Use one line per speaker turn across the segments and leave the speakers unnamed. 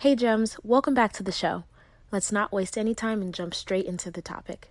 Hey, Gems, welcome back to the show. Let's not waste any time and jump straight into the topic.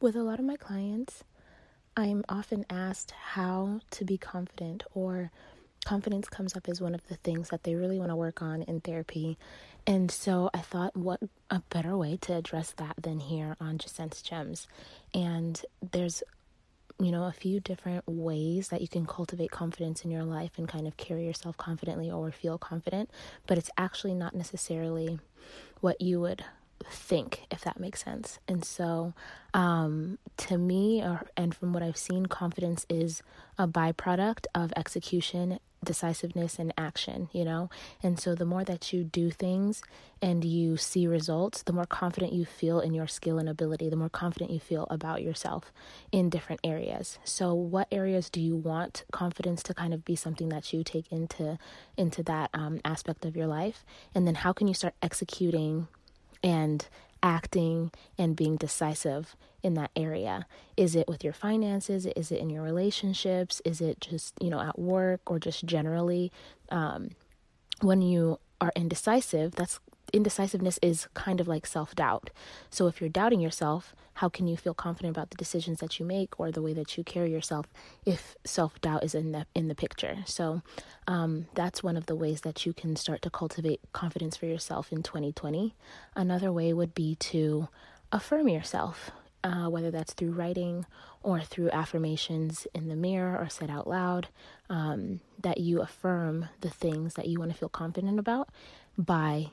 With a lot of my clients, I'm often asked how to be confident, or confidence comes up as one of the things that they really want to work on in therapy. And so I thought, what a better way to address that than here on Just Gems. And there's you know, a few different ways that you can cultivate confidence in your life and kind of carry yourself confidently or feel confident, but it's actually not necessarily what you would think, if that makes sense. And so, um, to me, or, and from what I've seen, confidence is a byproduct of execution decisiveness and action, you know? And so the more that you do things and you see results, the more confident you feel in your skill and ability, the more confident you feel about yourself in different areas. So what areas do you want confidence to kind of be something that you take into into that um, aspect of your life? And then how can you start executing and acting and being decisive in that area? Is it with your finances? Is it in your relationships? Is it just, you know, at work or just generally? Um, when you are indecisive, that's indecisiveness is kind of like self doubt. So if you're doubting yourself, how can you feel confident about the decisions that you make or the way that you carry yourself if self doubt is in the in the picture? So um, that's one of the ways that you can start to cultivate confidence for yourself in 2020. Another way would be to affirm yourself. Uh, whether that's through writing or through affirmations in the mirror or said out loud, um, that you affirm the things that you want to feel confident about by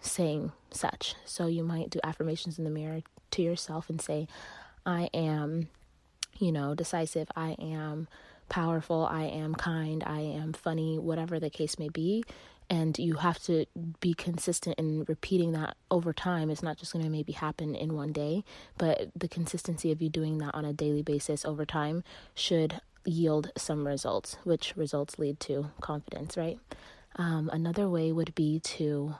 saying such. So you might do affirmations in the mirror to yourself and say, I am, you know, decisive. I am powerful. I am kind. I am funny, whatever the case may be. And you have to be consistent in repeating that over time. It's not just going to maybe happen in one day, but the consistency of you doing that on a daily basis over time should yield some results, which results lead to confidence, right? Um, another way would be to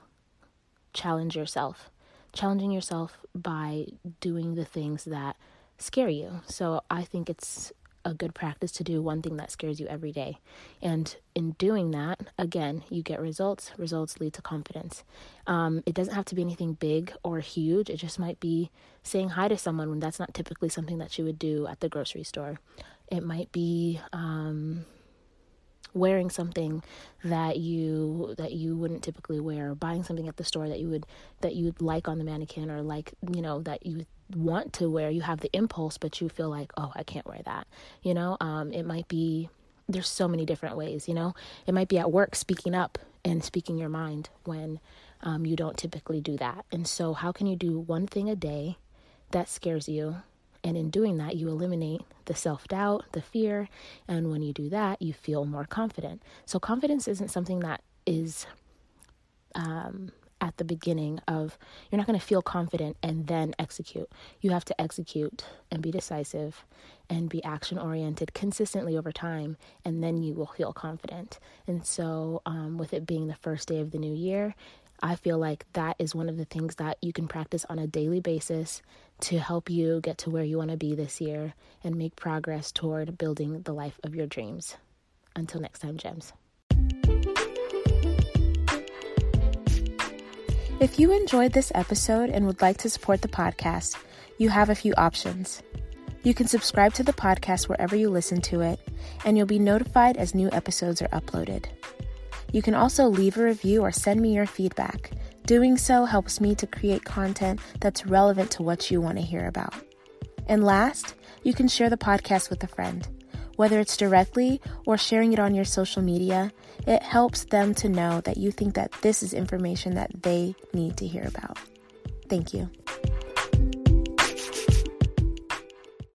challenge yourself. Challenging yourself by doing the things that scare you. So I think it's a good practice to do one thing that scares you every day. And in doing that, again, you get results. Results lead to confidence. Um, it doesn't have to be anything big or huge. It just might be saying hi to someone when that's not typically something that you would do at the grocery store. It might be um, wearing something that you that you wouldn't typically wear or buying something at the store that you would that you would like on the mannequin or like you know that you want to wear. You have the impulse but you feel like oh i can't wear that you know? Um, it might be there's so many different ways you know? It might be at work speaking up and speaking your mind when um, you don't typically do that. And so how can you do one thing a day that scares you and in doing that, you eliminate the self doubt, the fear. And when you do that, you feel more confident. So, confidence isn't something that is um, at the beginning of, you're not going to feel confident and then execute. You have to execute and be decisive and be action oriented consistently over time, and then you will feel confident. And so, um, with it being the first day of the new year, I feel like that is one of the things that you can practice on a daily basis to help you get to where you want to be this year and make progress toward building the life of your dreams. Until next time, Gems.
If you enjoyed this episode and would like to support the podcast, you have a few options. You can subscribe to the podcast wherever you listen to it, and you'll be notified as new episodes are uploaded. You can also leave a review or send me your feedback. Doing so helps me to create content that's relevant to what you want to hear about. And last, you can share the podcast with a friend. Whether it's directly or sharing it on your social media, it helps them to know that you think that this is information that they need to hear about. Thank you.